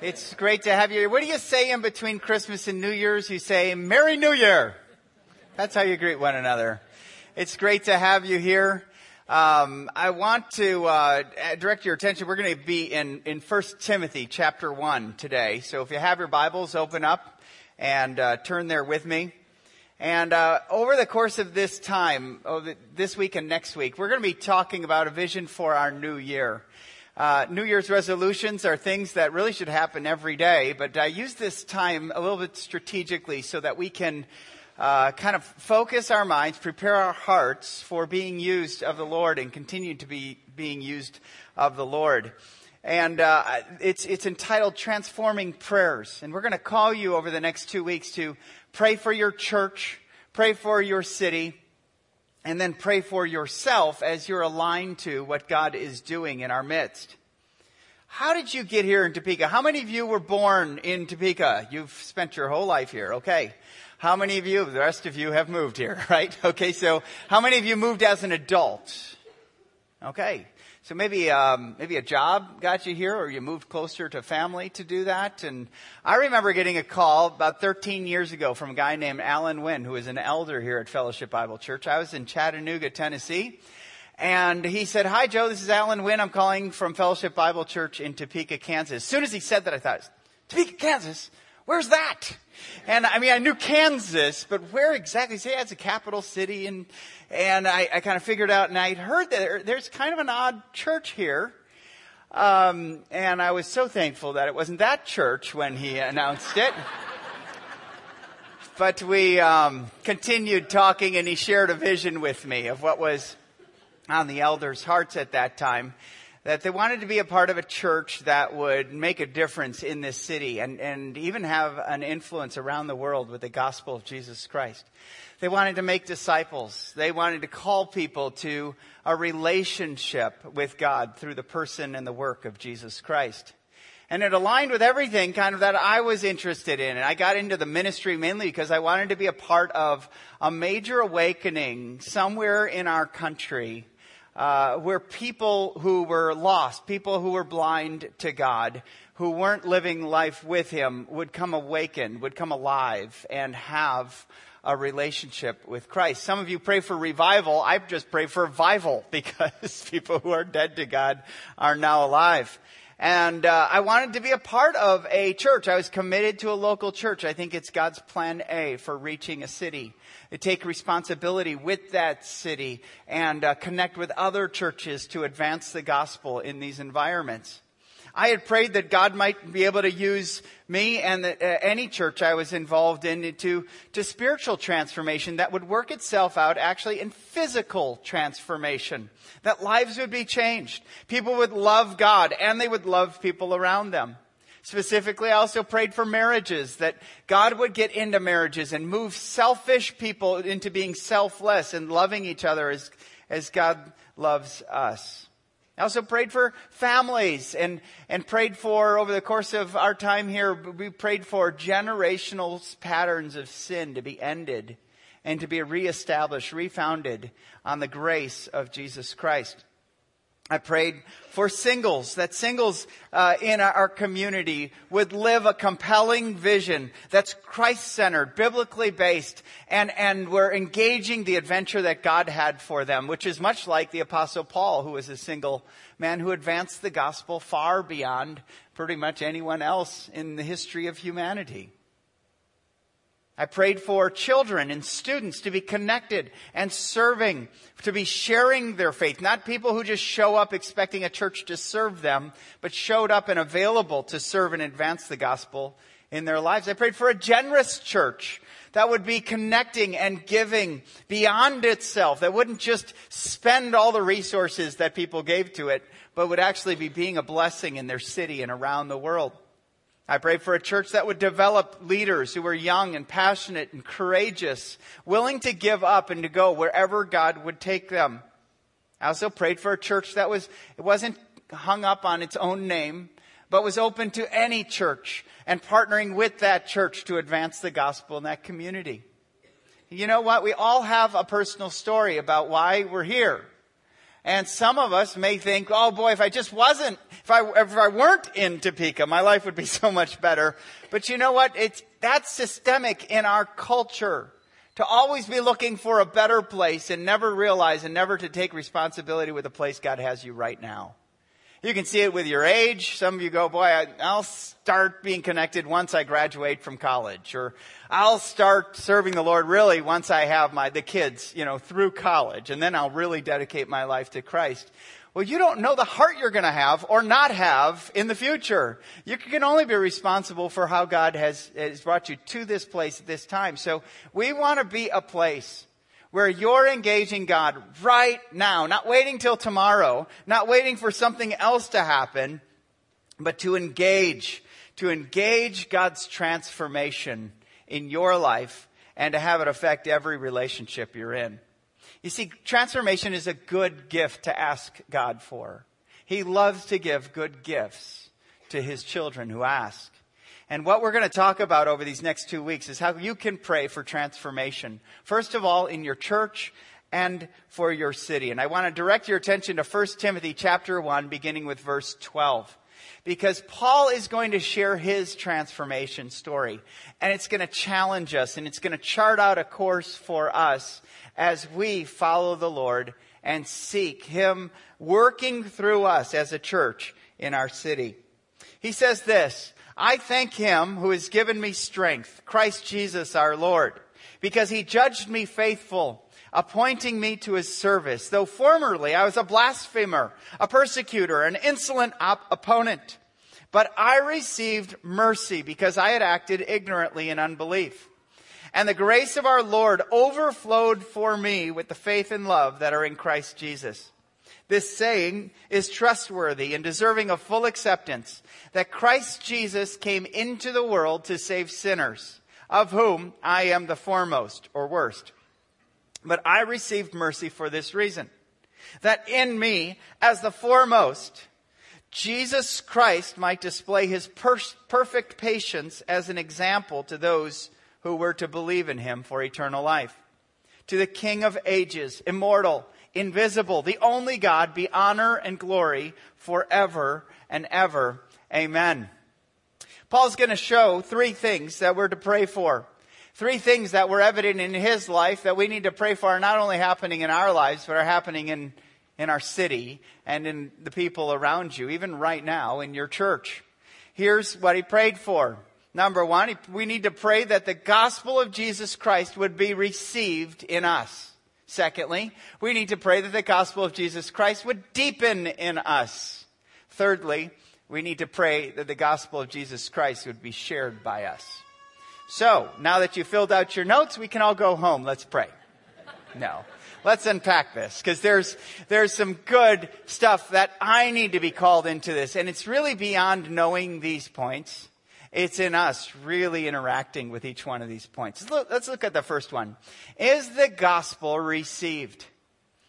It's great to have you here. What do you say in between Christmas and New Year's? You say, Merry New Year. That's how you greet one another. It's great to have you here. Um, I want to uh, direct your attention. We're going to be in, in 1 Timothy chapter 1 today. So if you have your Bibles, open up and uh, turn there with me. And uh, over the course of this time, this week and next week, we're going to be talking about a vision for our new year. Uh, New Year's resolutions are things that really should happen every day, but I use this time a little bit strategically so that we can uh, kind of focus our minds, prepare our hearts for being used of the Lord and continue to be being used of the Lord. And uh, it's, it's entitled Transforming Prayers. And we're going to call you over the next two weeks to pray for your church, pray for your city, and then pray for yourself as you're aligned to what God is doing in our midst. How did you get here in Topeka? How many of you were born in Topeka? You've spent your whole life here. Okay. How many of you, the rest of you have moved here, right? Okay. So how many of you moved as an adult? Okay. So maybe um, maybe a job got you here, or you moved closer to family to do that. And I remember getting a call about 13 years ago from a guy named Alan Wynn, who is an elder here at Fellowship Bible Church. I was in Chattanooga, Tennessee, and he said, "Hi, Joe. This is Alan Wynn. I'm calling from Fellowship Bible Church in Topeka, Kansas." As soon as he said that, I thought, "Topeka, Kansas." Where's that? And I mean, I knew Kansas, but where exactly? Say it's a capital city, and and I, I kind of figured out, and I'd heard that there, there's kind of an odd church here. Um, and I was so thankful that it wasn't that church when he announced it. but we um, continued talking, and he shared a vision with me of what was on the elders' hearts at that time that they wanted to be a part of a church that would make a difference in this city and, and even have an influence around the world with the gospel of Jesus Christ. They wanted to make disciples. They wanted to call people to a relationship with God through the person and the work of Jesus Christ. And it aligned with everything kind of that I was interested in. And I got into the ministry mainly because I wanted to be a part of a major awakening somewhere in our country uh, where people who were lost, people who were blind to God, who weren't living life with Him, would come awakened, would come alive, and have a relationship with Christ. Some of you pray for revival. I just pray for revival because people who are dead to God are now alive. And uh, I wanted to be a part of a church. I was committed to a local church. I think it's God's plan A for reaching a city To take responsibility with that city and uh, connect with other churches to advance the gospel in these environments. I had prayed that God might be able to use me and the, uh, any church I was involved in to, to spiritual transformation that would work itself out actually in physical transformation. That lives would be changed. People would love God and they would love people around them. Specifically, I also prayed for marriages, that God would get into marriages and move selfish people into being selfless and loving each other as, as God loves us. I also prayed for families and, and prayed for, over the course of our time here, we prayed for generational patterns of sin to be ended and to be reestablished, refounded on the grace of Jesus Christ. I prayed for singles, that singles uh, in our community would live a compelling vision that's Christ centered, biblically based, and, and we're engaging the adventure that God had for them, which is much like the Apostle Paul, who was a single man who advanced the gospel far beyond pretty much anyone else in the history of humanity. I prayed for children and students to be connected and serving, to be sharing their faith. Not people who just show up expecting a church to serve them, but showed up and available to serve and advance the gospel in their lives. I prayed for a generous church that would be connecting and giving beyond itself, that wouldn't just spend all the resources that people gave to it, but would actually be being a blessing in their city and around the world. I pray for a church that would develop leaders who are young and passionate and courageous, willing to give up and to go wherever God would take them. I also prayed for a church that was, it wasn't hung up on its own name, but was open to any church and partnering with that church to advance the gospel in that community. You know what? We all have a personal story about why we're here. And some of us may think, oh boy, if I just wasn't, if I, if I weren't in Topeka, my life would be so much better. But you know what? It's, that's systemic in our culture. To always be looking for a better place and never realize and never to take responsibility with the place God has you right now. You can see it with your age. Some of you go, boy, I'll start being connected once I graduate from college, or I'll start serving the Lord really once I have my, the kids, you know, through college, and then I'll really dedicate my life to Christ. Well, you don't know the heart you're going to have or not have in the future. You can only be responsible for how God has, has brought you to this place at this time. So we want to be a place where you're engaging God right now, not waiting till tomorrow, not waiting for something else to happen, but to engage, to engage God's transformation in your life and to have it affect every relationship you're in. You see, transformation is a good gift to ask God for. He loves to give good gifts to his children who ask. And what we're going to talk about over these next two weeks is how you can pray for transformation. First of all, in your church and for your city. And I want to direct your attention to 1 Timothy chapter 1, beginning with verse 12. Because Paul is going to share his transformation story. And it's going to challenge us and it's going to chart out a course for us as we follow the Lord and seek Him working through us as a church in our city. He says this, I thank him who has given me strength, Christ Jesus our Lord, because he judged me faithful, appointing me to his service, though formerly I was a blasphemer, a persecutor, an insolent op- opponent. But I received mercy because I had acted ignorantly in unbelief. And the grace of our Lord overflowed for me with the faith and love that are in Christ Jesus. This saying is trustworthy and deserving of full acceptance that Christ Jesus came into the world to save sinners, of whom I am the foremost or worst. But I received mercy for this reason, that in me, as the foremost, Jesus Christ might display his per- perfect patience as an example to those who were to believe in him for eternal life. To the King of ages, immortal, invisible, the only God, be honor and glory forever and ever. Amen. Paul's going to show three things that we're to pray for. Three things that were evident in his life that we need to pray for are not only happening in our lives, but are happening in, in our city and in the people around you, even right now in your church. Here's what he prayed for. Number one, we need to pray that the gospel of Jesus Christ would be received in us. Secondly, we need to pray that the gospel of Jesus Christ would deepen in us. Thirdly, we need to pray that the gospel of Jesus Christ would be shared by us. So, now that you filled out your notes, we can all go home. Let's pray. No. Let's unpack this because there's, there's some good stuff that I need to be called into this. And it's really beyond knowing these points. It's in us really interacting with each one of these points. Let's look at the first one. Is the gospel received?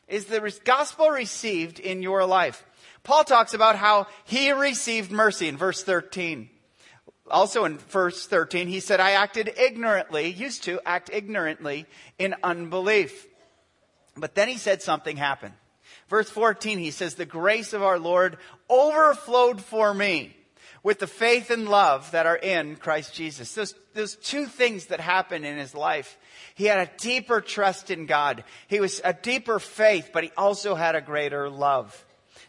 Is the gospel received in your life? Paul talks about how he received mercy in verse 13. Also in verse 13, he said, I acted ignorantly, used to act ignorantly in unbelief. But then he said something happened. Verse 14, he says, the grace of our Lord overflowed for me with the faith and love that are in Christ Jesus. Those, those two things that happened in his life. He had a deeper trust in God. He was a deeper faith, but he also had a greater love.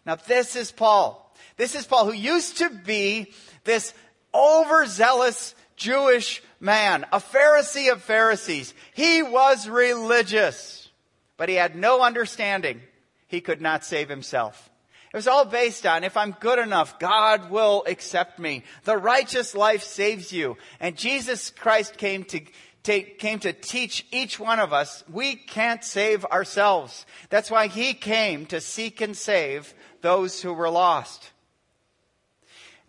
Now this is Paul. This is Paul who used to be this overzealous Jewish man, a Pharisee of Pharisees. He was religious, but he had no understanding. He could not save himself. It was all based on if I'm good enough, God will accept me. The righteous life saves you. And Jesus Christ came to take, came to teach each one of us we can't save ourselves. That's why he came to seek and save those who were lost.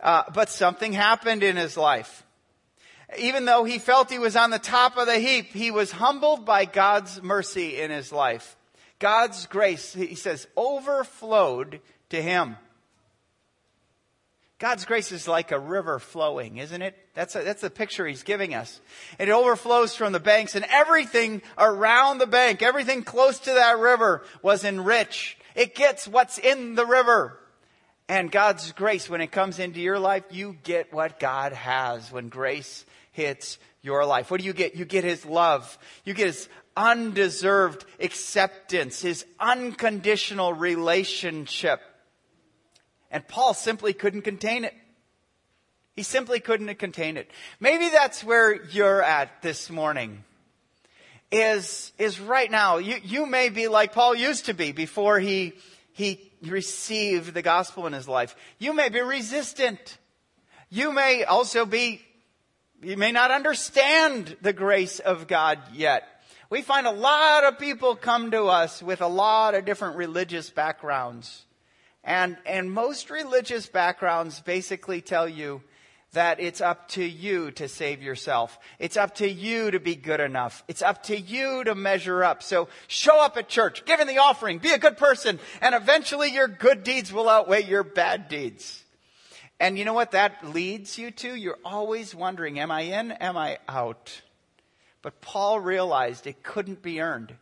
Uh, but something happened in his life. Even though he felt he was on the top of the heap, he was humbled by God's mercy in his life. God's grace, he says, overflowed to Him. God's grace is like a river flowing, isn't it? That's, a, that's the picture he's giving us. It overflows from the banks and everything around the bank, everything close to that river was enriched It gets what's in the river. And God's grace, when it comes into your life, you get what God has when grace hits your life. What do you get? You get His love. You get His undeserved acceptance, His unconditional relationship. And Paul simply couldn't contain it. He simply couldn't contain it. Maybe that's where you're at this morning. Is, is right now. You, you may be like Paul used to be before he, he received the gospel in his life. You may be resistant. You may also be, you may not understand the grace of God yet. We find a lot of people come to us with a lot of different religious backgrounds. And, and most religious backgrounds basically tell you that it's up to you to save yourself. It's up to you to be good enough. It's up to you to measure up. So show up at church, give in the offering, be a good person, and eventually your good deeds will outweigh your bad deeds. And you know what that leads you to? You're always wondering, am I in? Am I out? But Paul realized it couldn't be earned.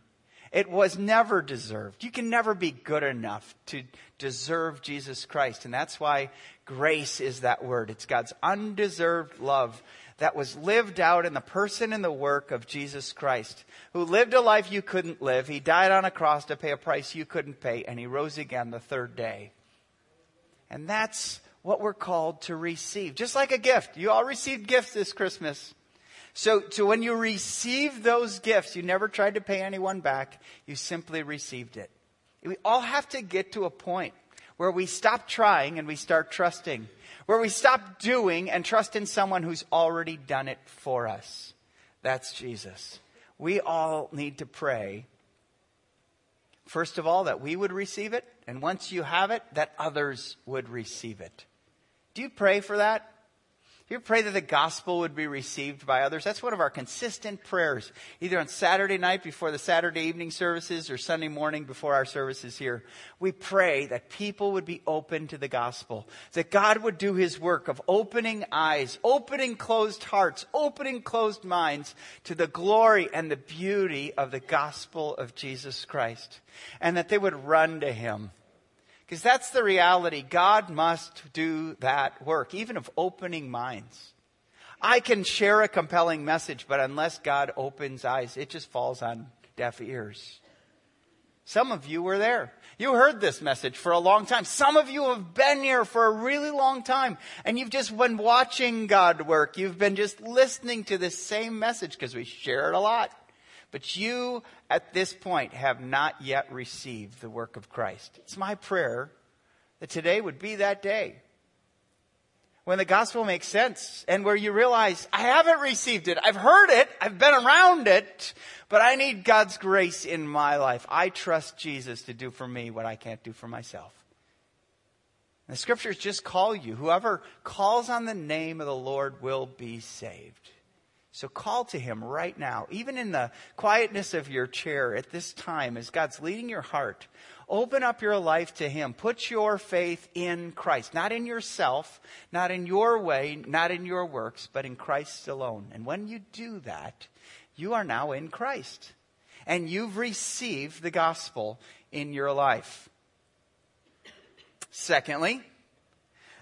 It was never deserved. You can never be good enough to deserve Jesus Christ. And that's why grace is that word. It's God's undeserved love that was lived out in the person and the work of Jesus Christ, who lived a life you couldn't live. He died on a cross to pay a price you couldn't pay, and he rose again the third day. And that's what we're called to receive. Just like a gift. You all received gifts this Christmas. So, so when you receive those gifts, you never tried to pay anyone back. You simply received it. We all have to get to a point where we stop trying and we start trusting. Where we stop doing and trust in someone who's already done it for us. That's Jesus. We all need to pray, first of all, that we would receive it. And once you have it, that others would receive it. Do you pray for that? You pray that the gospel would be received by others? That's one of our consistent prayers, either on Saturday night before the Saturday evening services or Sunday morning before our services here. We pray that people would be open to the gospel, that God would do his work of opening eyes, opening closed hearts, opening closed minds to the glory and the beauty of the gospel of Jesus Christ, and that they would run to him because that's the reality. God must do that work, even of opening minds. I can share a compelling message, but unless God opens eyes, it just falls on deaf ears. Some of you were there. You heard this message for a long time. Some of you have been here for a really long time and you've just been watching God work. You've been just listening to this same message because we share it a lot. But you, at this point, have not yet received the work of Christ. It's my prayer that today would be that day when the gospel makes sense and where you realize, I haven't received it. I've heard it. I've been around it, but I need God's grace in my life. I trust Jesus to do for me what I can't do for myself. The scriptures just call you. Whoever calls on the name of the Lord will be saved. So call to him right now, even in the quietness of your chair at this time, as God's leading your heart. Open up your life to him. Put your faith in Christ, not in yourself, not in your way, not in your works, but in Christ alone. And when you do that, you are now in Christ. And you've received the gospel in your life. Secondly,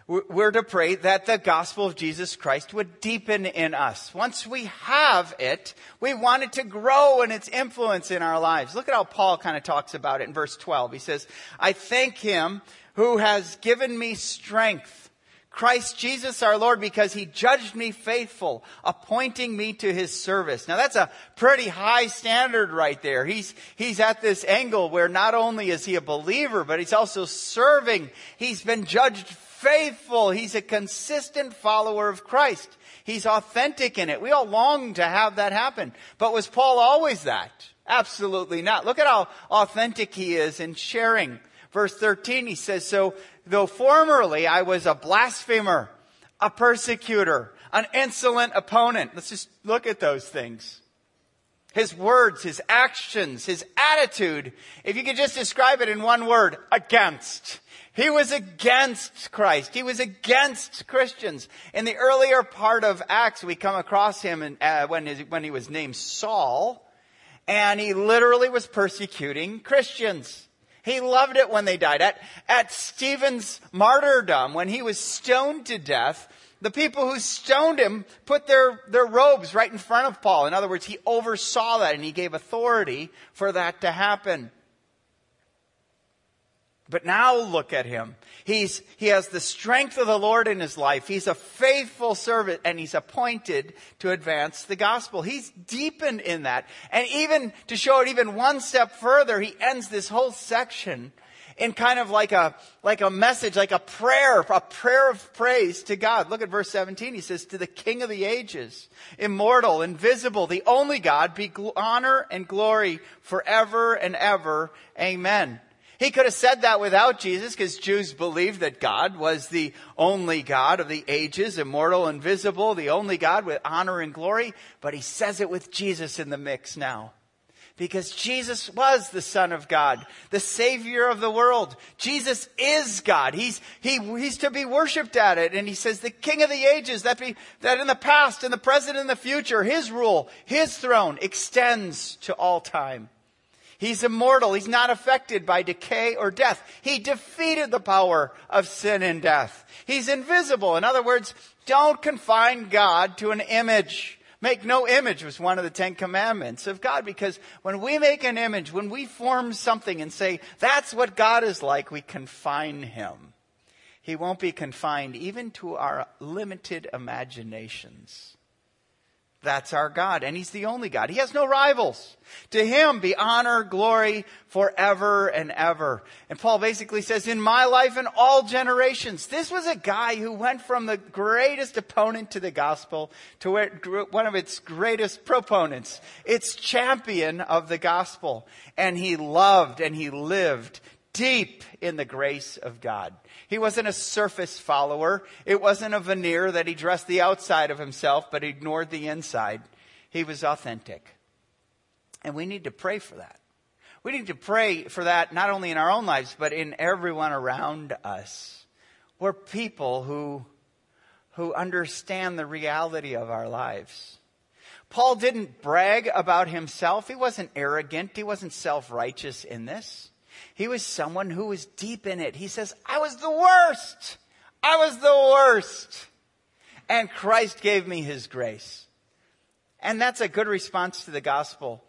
we're to pray that the gospel of Jesus Christ would deepen in us. Once we have it, we want it to grow in its influence in our lives. Look at how Paul kind of talks about it in verse 12. He says, I thank him who has given me strength, Christ Jesus our Lord, because he judged me faithful, appointing me to his service. Now that's a pretty high standard right there. He's, he's at this angle where not only is he a believer, but he's also serving. He's been judged faithful. He's a consistent follower of Christ. He's authentic in it. We all long to have that happen. But was Paul always that? Absolutely not. Look at how authentic he is in sharing. Verse 13, he says, So, though formerly I was a blasphemer, a persecutor, an insolent opponent. Let's just look at those things. His words, his actions, his attitude. If you could just describe it in one word, against. He was against Christ. He was against Christians. In the earlier part of Acts, we come across him in, uh, when, his, when he was named Saul, and he literally was persecuting Christians. He loved it when they died. At, at Stephen's martyrdom, when he was stoned to death, the people who stoned him put their, their robes right in front of Paul. In other words, he oversaw that and he gave authority for that to happen. But now look at him. He's, he has the strength of the Lord in his life. He's a faithful servant and he's appointed to advance the gospel. He's deepened in that. And even to show it even one step further, he ends this whole section in kind of like a, like a message, like a prayer, a prayer of praise to God. Look at verse 17. He says, to the King of the ages, immortal, invisible, the only God, be honor and glory forever and ever. Amen. He could have said that without Jesus because Jews believed that God was the only God of the ages, immortal, invisible, the only God with honor and glory. But he says it with Jesus in the mix now. Because Jesus was the Son of God, the Savior of the world. Jesus is God. He's, he, he's to be worshiped at it. And he says the King of the ages, that, be, that in the past, in the present, and the future, His rule, His throne extends to all time. He's immortal. He's not affected by decay or death. He defeated the power of sin and death. He's invisible. In other words, don't confine God to an image. Make no image was one of the Ten Commandments of God because when we make an image, when we form something and say, that's what God is like, we confine him. He won't be confined even to our limited imaginations. That's our God, and He's the only God. He has no rivals. To Him be honor, glory forever and ever. And Paul basically says, in my life and all generations, this was a guy who went from the greatest opponent to the gospel to one of its greatest proponents, its champion of the gospel. And he loved and he lived deep in the grace of God. He wasn't a surface follower. It wasn't a veneer that he dressed the outside of himself but ignored the inside. He was authentic. And we need to pray for that. We need to pray for that not only in our own lives, but in everyone around us. We're people who, who understand the reality of our lives. Paul didn't brag about himself. He wasn't arrogant. He wasn't self righteous in this. He was someone who was deep in it. He says, I was the worst. I was the worst. And Christ gave me his grace. And that's a good response to the gospel.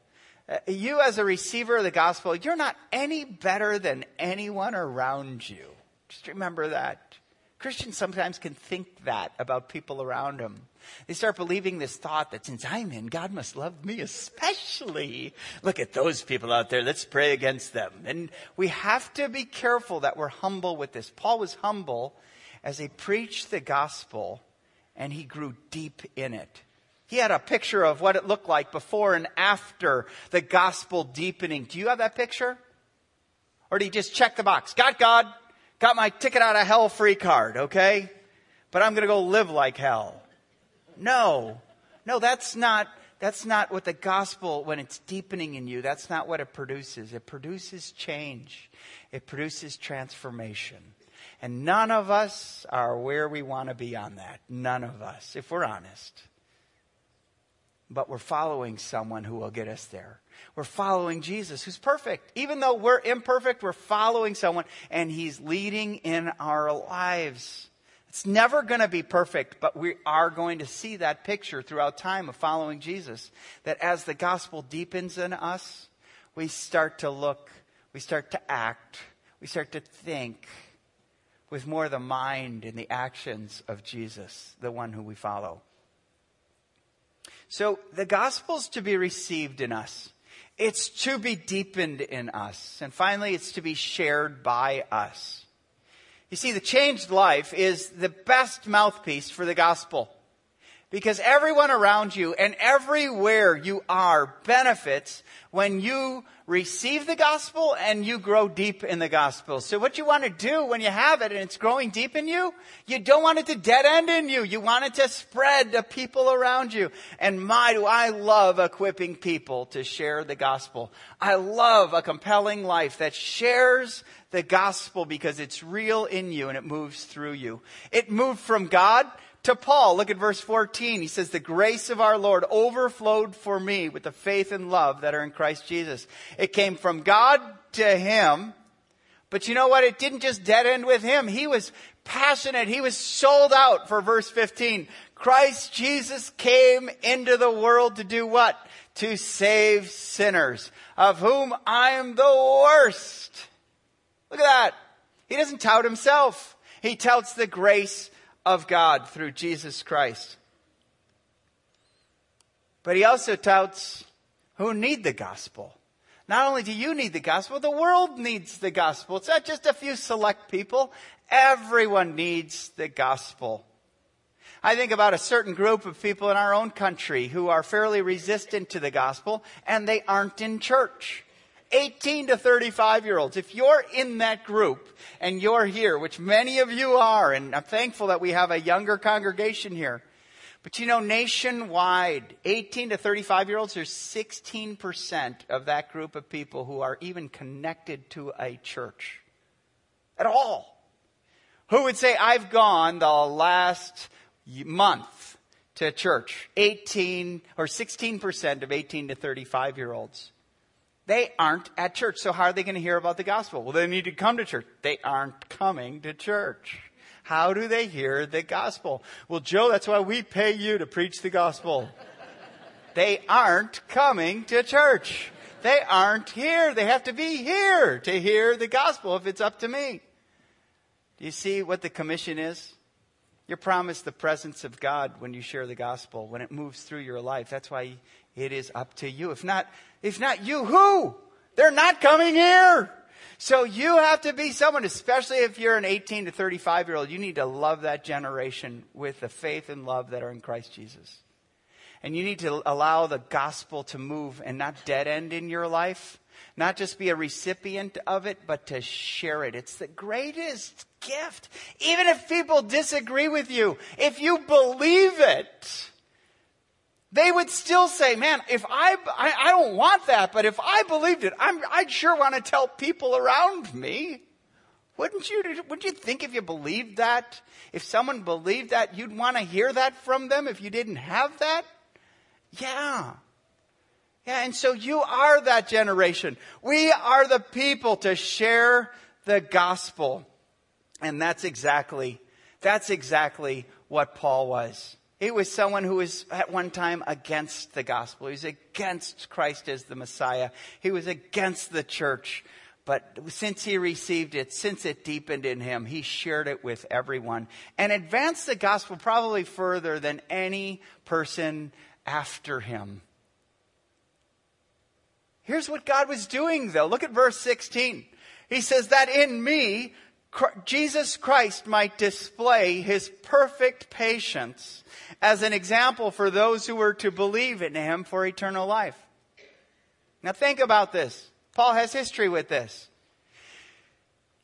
Uh, you, as a receiver of the gospel, you're not any better than anyone around you. Just remember that. Christians sometimes can think that about people around them. They start believing this thought that since I'm in, God must love me especially. Look at those people out there. Let's pray against them. And we have to be careful that we're humble with this. Paul was humble as he preached the gospel and he grew deep in it. He had a picture of what it looked like before and after the gospel deepening. Do you have that picture? Or do you just check the box? Got God, got my ticket out of hell free card, okay? But I'm going to go live like hell. No. No, that's not, that's not what the gospel, when it's deepening in you, that's not what it produces. It produces change. It produces transformation. And none of us are where we want to be on that. None of us, if we're honest. But we're following someone who will get us there. We're following Jesus, who's perfect. Even though we're imperfect, we're following someone, and he's leading in our lives. It's never going to be perfect, but we are going to see that picture throughout time of following Jesus. That as the gospel deepens in us, we start to look, we start to act, we start to think with more the mind and the actions of Jesus, the one who we follow. So the gospel's to be received in us. It's to be deepened in us. And finally, it's to be shared by us. You see, the changed life is the best mouthpiece for the gospel. Because everyone around you and everywhere you are benefits when you receive the gospel and you grow deep in the gospel. So what you want to do when you have it and it's growing deep in you, you don't want it to dead end in you. You want it to spread to people around you. And my, do I love equipping people to share the gospel. I love a compelling life that shares the gospel because it's real in you and it moves through you. It moved from God to Paul. Look at verse 14. He says, The grace of our Lord overflowed for me with the faith and love that are in Christ Jesus. It came from God to him But you know what? It didn't just dead end with him. He was passionate. He was sold out for verse 15. Christ Jesus came into the world to do what? To save sinners, of whom I am the worst. Look at that. He doesn't tout himself. He touts the grace of God through Jesus Christ. But he also touts who need the gospel. Not only do you need the gospel, the world needs the gospel. It's not just a few select people. Everyone needs the gospel. I think about a certain group of people in our own country who are fairly resistant to the gospel and they aren't in church. 18 to 35 year olds. If you're in that group and you're here, which many of you are, and I'm thankful that we have a younger congregation here, but you know, nationwide, 18 to 35 year olds, there's 16% of that group of people who are even connected to a church at all. Who would say, I've gone the last month to church? 18 or 16% of 18 to 35 year olds. They aren't at church. So how are they going to hear about the gospel? Well, they need to come to church. They aren't coming to church. How do they hear the gospel? Well, Joe, that's why we pay you to preach the gospel. they aren't coming to church. They aren't here. They have to be here to hear the gospel if it's up to me. Do you see what the commission is? You're promised the presence of God when you share the gospel, when it moves through your life. That's why it is up to you. If not, if not you, who? They're not coming here. So you have to be someone, especially if you're an 18 to 35 year old, you need to love that generation with the faith and love that are in Christ Jesus. And you need to allow the gospel to move and not dead end in your life. Not just be a recipient of it, but to share it. It's the greatest gift. Even if people disagree with you, if you believe it, they would still say, man, if I, I, I, don't want that, but if I believed it, I'm, I'd sure want to tell people around me. Wouldn't you, wouldn't you think if you believed that, if someone believed that, you'd want to hear that from them if you didn't have that? Yeah. Yeah, and so you are that generation. We are the people to share the gospel. And that's exactly, that's exactly what Paul was. He was someone who was at one time against the gospel. He was against Christ as the Messiah. He was against the church. But since he received it, since it deepened in him, he shared it with everyone and advanced the gospel probably further than any person after him. Here's what God was doing though. Look at verse 16. He says that in me, Jesus Christ might display his perfect patience as an example for those who were to believe in him for eternal life. Now think about this. Paul has history with this.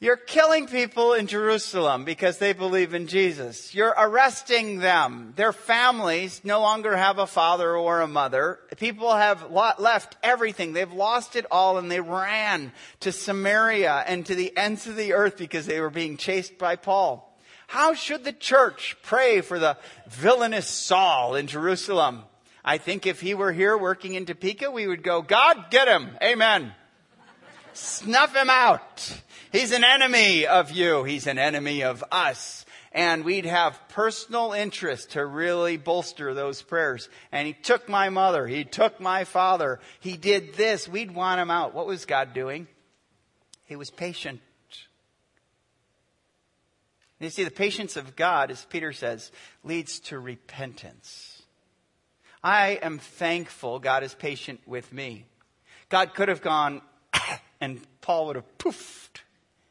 You're killing people in Jerusalem because they believe in Jesus. You're arresting them. Their families no longer have a father or a mother. People have left everything. They've lost it all and they ran to Samaria and to the ends of the earth because they were being chased by Paul. How should the church pray for the villainous Saul in Jerusalem? I think if he were here working in Topeka, we would go, God, get him. Amen. Snuff him out. He's an enemy of you. He's an enemy of us. And we'd have personal interest to really bolster those prayers. And he took my mother. He took my father. He did this. We'd want him out. What was God doing? He was patient. You see, the patience of God, as Peter says, leads to repentance. I am thankful God is patient with me. God could have gone, and Paul would have poofed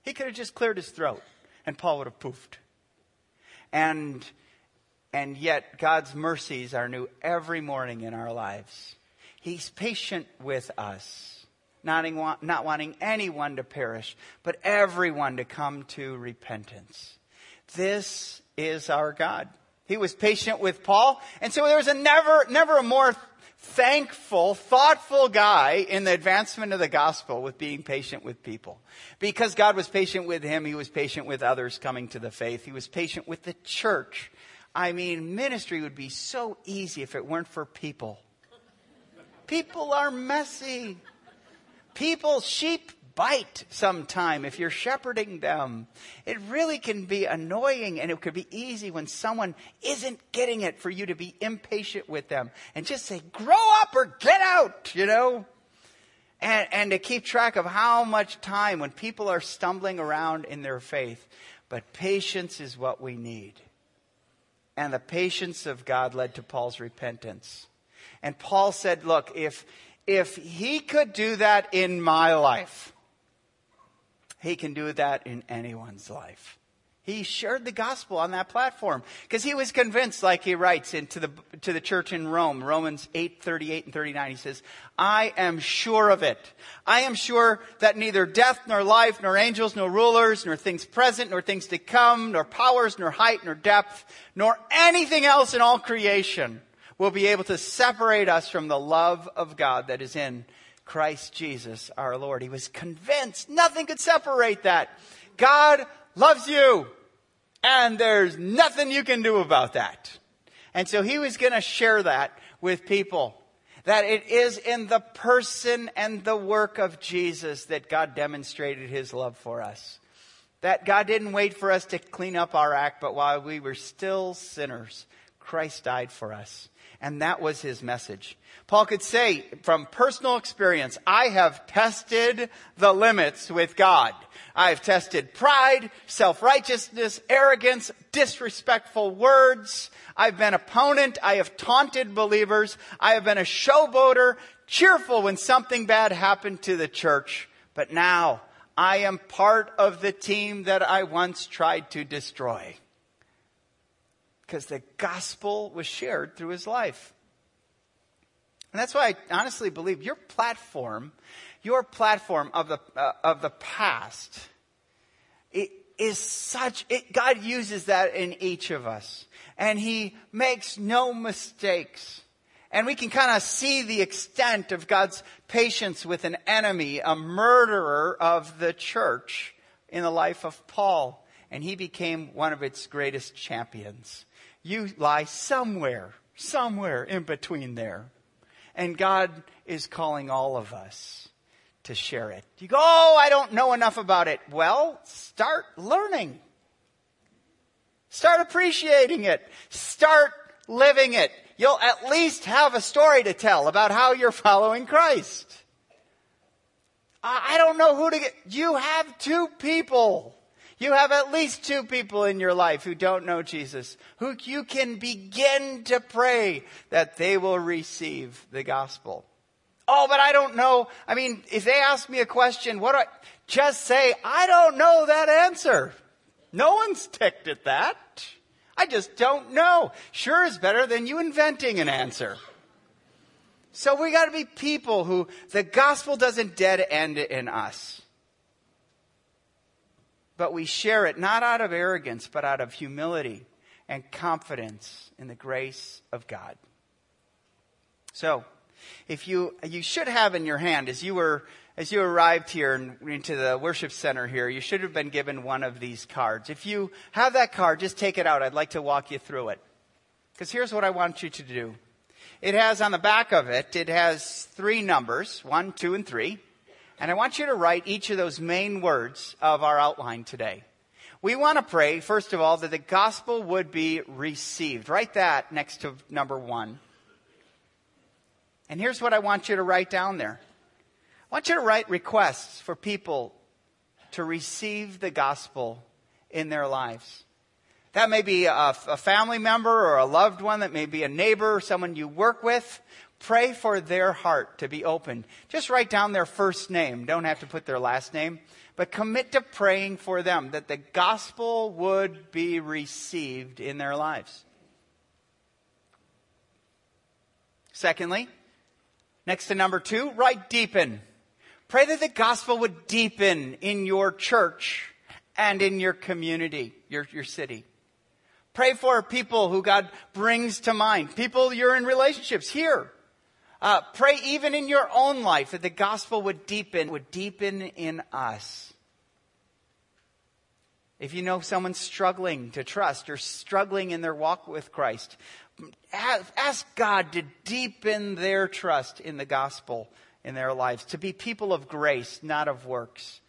he could have just cleared his throat and Paul would have poofed. And, and yet God's mercies are new every morning in our lives. He's patient with us, not, not wanting anyone to perish, but everyone to come to repentance. This is our God. He was patient with Paul, and so there was a never, never a more thankful, thoughtful guy in the advancement of the gospel with being patient with people. Because God was patient with him, he was patient with others coming to the faith. He was patient with the church. I mean, ministry would be so easy if it weren't for people. People are messy. People, sheep bite sometime if you're shepherding them. It really can be annoying and it could be easy when someone isn't getting it for you to be impatient with them and just say, grow up or get out, you know? And, and to keep track of how much time when people are stumbling around in their faith. But patience is what we need. And the patience of God led to Paul's repentance. And Paul said, look, if, if he could do that in my life, he can do that in anyone's life. He shared the gospel on that platform because he was convinced, like he writes into the, to the church in Rome, Romans 8, 38 and 39. He says, I am sure of it. I am sure that neither death nor life, nor angels, nor rulers, nor things present, nor things to come, nor powers, nor height, nor depth, nor anything else in all creation will be able to separate us from the love of God that is in Christ Jesus our Lord. He was convinced nothing could separate that. God loves you and there's nothing you can do about that. And so he was going to share that with people. That it is in the person and the work of Jesus that God demonstrated his love for us. That God didn't wait for us to clean up our act, but while we were still sinners, Christ died for us. And that was his message. Paul could say from personal experience, I have tested the limits with God. I have tested pride, self-righteousness, arrogance, disrespectful words. I've been opponent. I have taunted believers. I have been a showboater, cheerful when something bad happened to the church. But now I am part of the team that I once tried to destroy because the gospel was shared through his life. And that's why I honestly believe your platform, your platform of the, uh, of the past, it is such, it, God uses that in each of us. And he makes no mistakes. And we can kind of see the extent of God's patience with an enemy, a murderer of the church in the life of Paul. And he became one of its greatest champions. You lie somewhere, somewhere in between there. And God is calling all of us to share it. You go, oh, I don't know enough about it. Well, start learning. Start appreciating it. Start living it. You'll at least have a story to tell about how you're following Christ. I don't know who to get. You have two people you have at least two people in your life who don't know Jesus, who you can begin to pray that they will receive the gospel. Oh, but I don't know. I mean, if they ask me a question, what do I just say? I don't know that answer. No one's ticked at that. I just don't know. Sure is better than you inventing an answer. So we got to be people who the gospel doesn't dead end in us but we share it not out of arrogance, but out of humility and confidence in the grace of God. So, if you, you should have in your hand, as you were, as you arrived here into the worship center here, you should have been given one of these cards. If you have that card, just take it out. I'd like to walk you through it. Because here's what I want you to do. It has on the back of it, it has three numbers, one, two, and three. And I want you to write each of those main words of our outline today. We want to pray, first of all, that the gospel would be received. Write that next to number one. And here's what I want you to write down there. I want you to write requests for people to receive the gospel in their lives. That may be a, a, family member or a loved one, that may be a neighbor or someone you work with, Pray for their heart to be open. Just write down their first name. Don't have to put their last name. But commit to praying for them that the gospel would be received in their lives. Secondly, next to number two, write deepen. Pray that the gospel would deepen in your church and in your community, your, your city. Pray for people who God brings to mind, people you're in relationships here uh, pray even in your own life that the gospel would deepen, would deepen in us. If you know someone's struggling to trust or struggling in their walk with Christ, ask God to deepen their trust in the gospel in their lives, to be people of grace, not of works.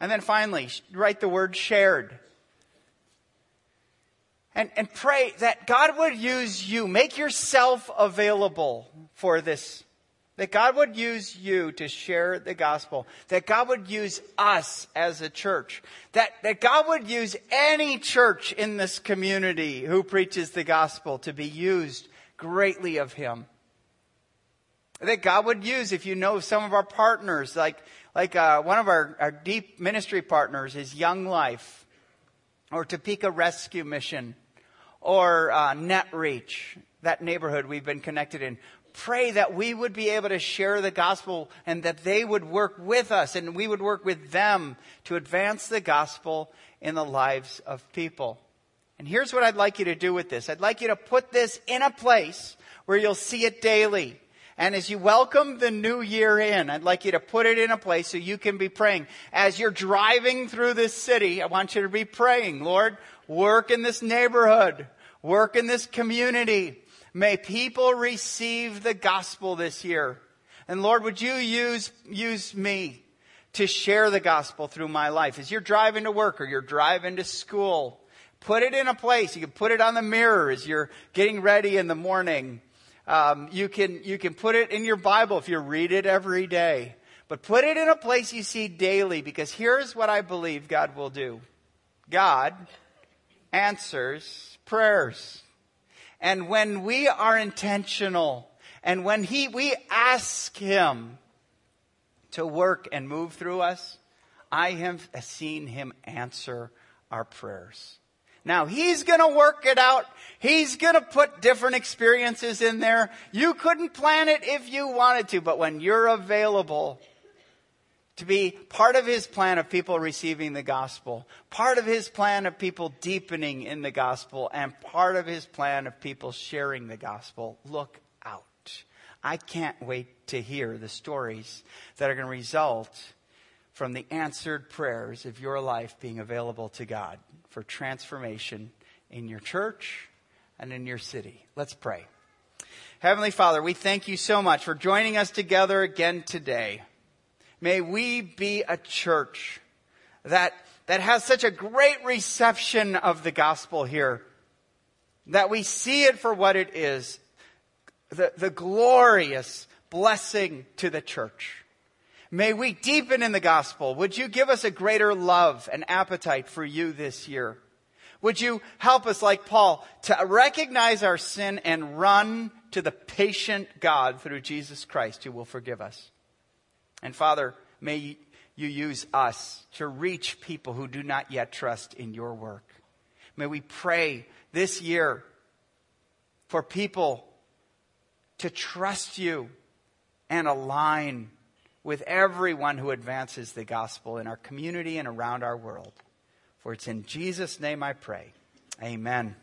And then finally, write the word shared. And, and pray that God would use you. Make yourself available for this. That God would use you to share the gospel. That God would use us as a church. That, that God would use any church in this community who preaches the gospel to be used greatly of Him. That God would use, if you know some of our partners, like, like uh, one of our, our deep ministry partners is Young Life, or Topeka Rescue Mission, or uh, NetReach, that neighborhood we've been connected in. Pray that we would be able to share the gospel and that they would work with us and we would work with them to advance the gospel in the lives of people. And here's what I'd like you to do with this. I'd like you to put this in a place where you'll see it daily. And as you welcome the new year in, I'd like you to put it in a place so you can be praying. As you're driving through this city, I want you to be praying, Lord, work in this neighborhood, work in this community. May people receive the gospel this year. And Lord, would you use, use me to share the gospel through my life? As you're driving to work or you're driving to school, put it in a place. You can put it on the mirror as you're getting ready in the morning. Um, you can you can put it in your Bible if you read it every day, but put it in a place you see daily because here's what I believe God will do. God answers prayers, and when we are intentional, and when He we ask Him to work and move through us, I have seen Him answer our prayers. Now, he's going to work it out. He's going to put different experiences in there. You couldn't plan it if you wanted to, but when you're available to be part of his plan of people receiving the gospel, part of his plan of people deepening in the gospel, and part of his plan of people sharing the gospel, look out. I can't wait to hear the stories that are going to result from the answered prayers of your life being available to God for transformation in your church and in your city. Let's pray. Heavenly Father, we thank you so much for joining us together again today. May we be a church that, that has such a great reception of the gospel here, that we see it for what it is the, the glorious blessing to the church. May we deepen in the gospel. Would you give us a greater love and appetite for you this year? Would you help us, like Paul, to recognize our sin and run to the patient God through Jesus Christ who will forgive us? And Father, may you use us to reach people who do not yet trust in your work. May we pray this year for people to trust you and align with everyone who advances the gospel in our community and around our world. For it's in Jesus' name I pray. Amen.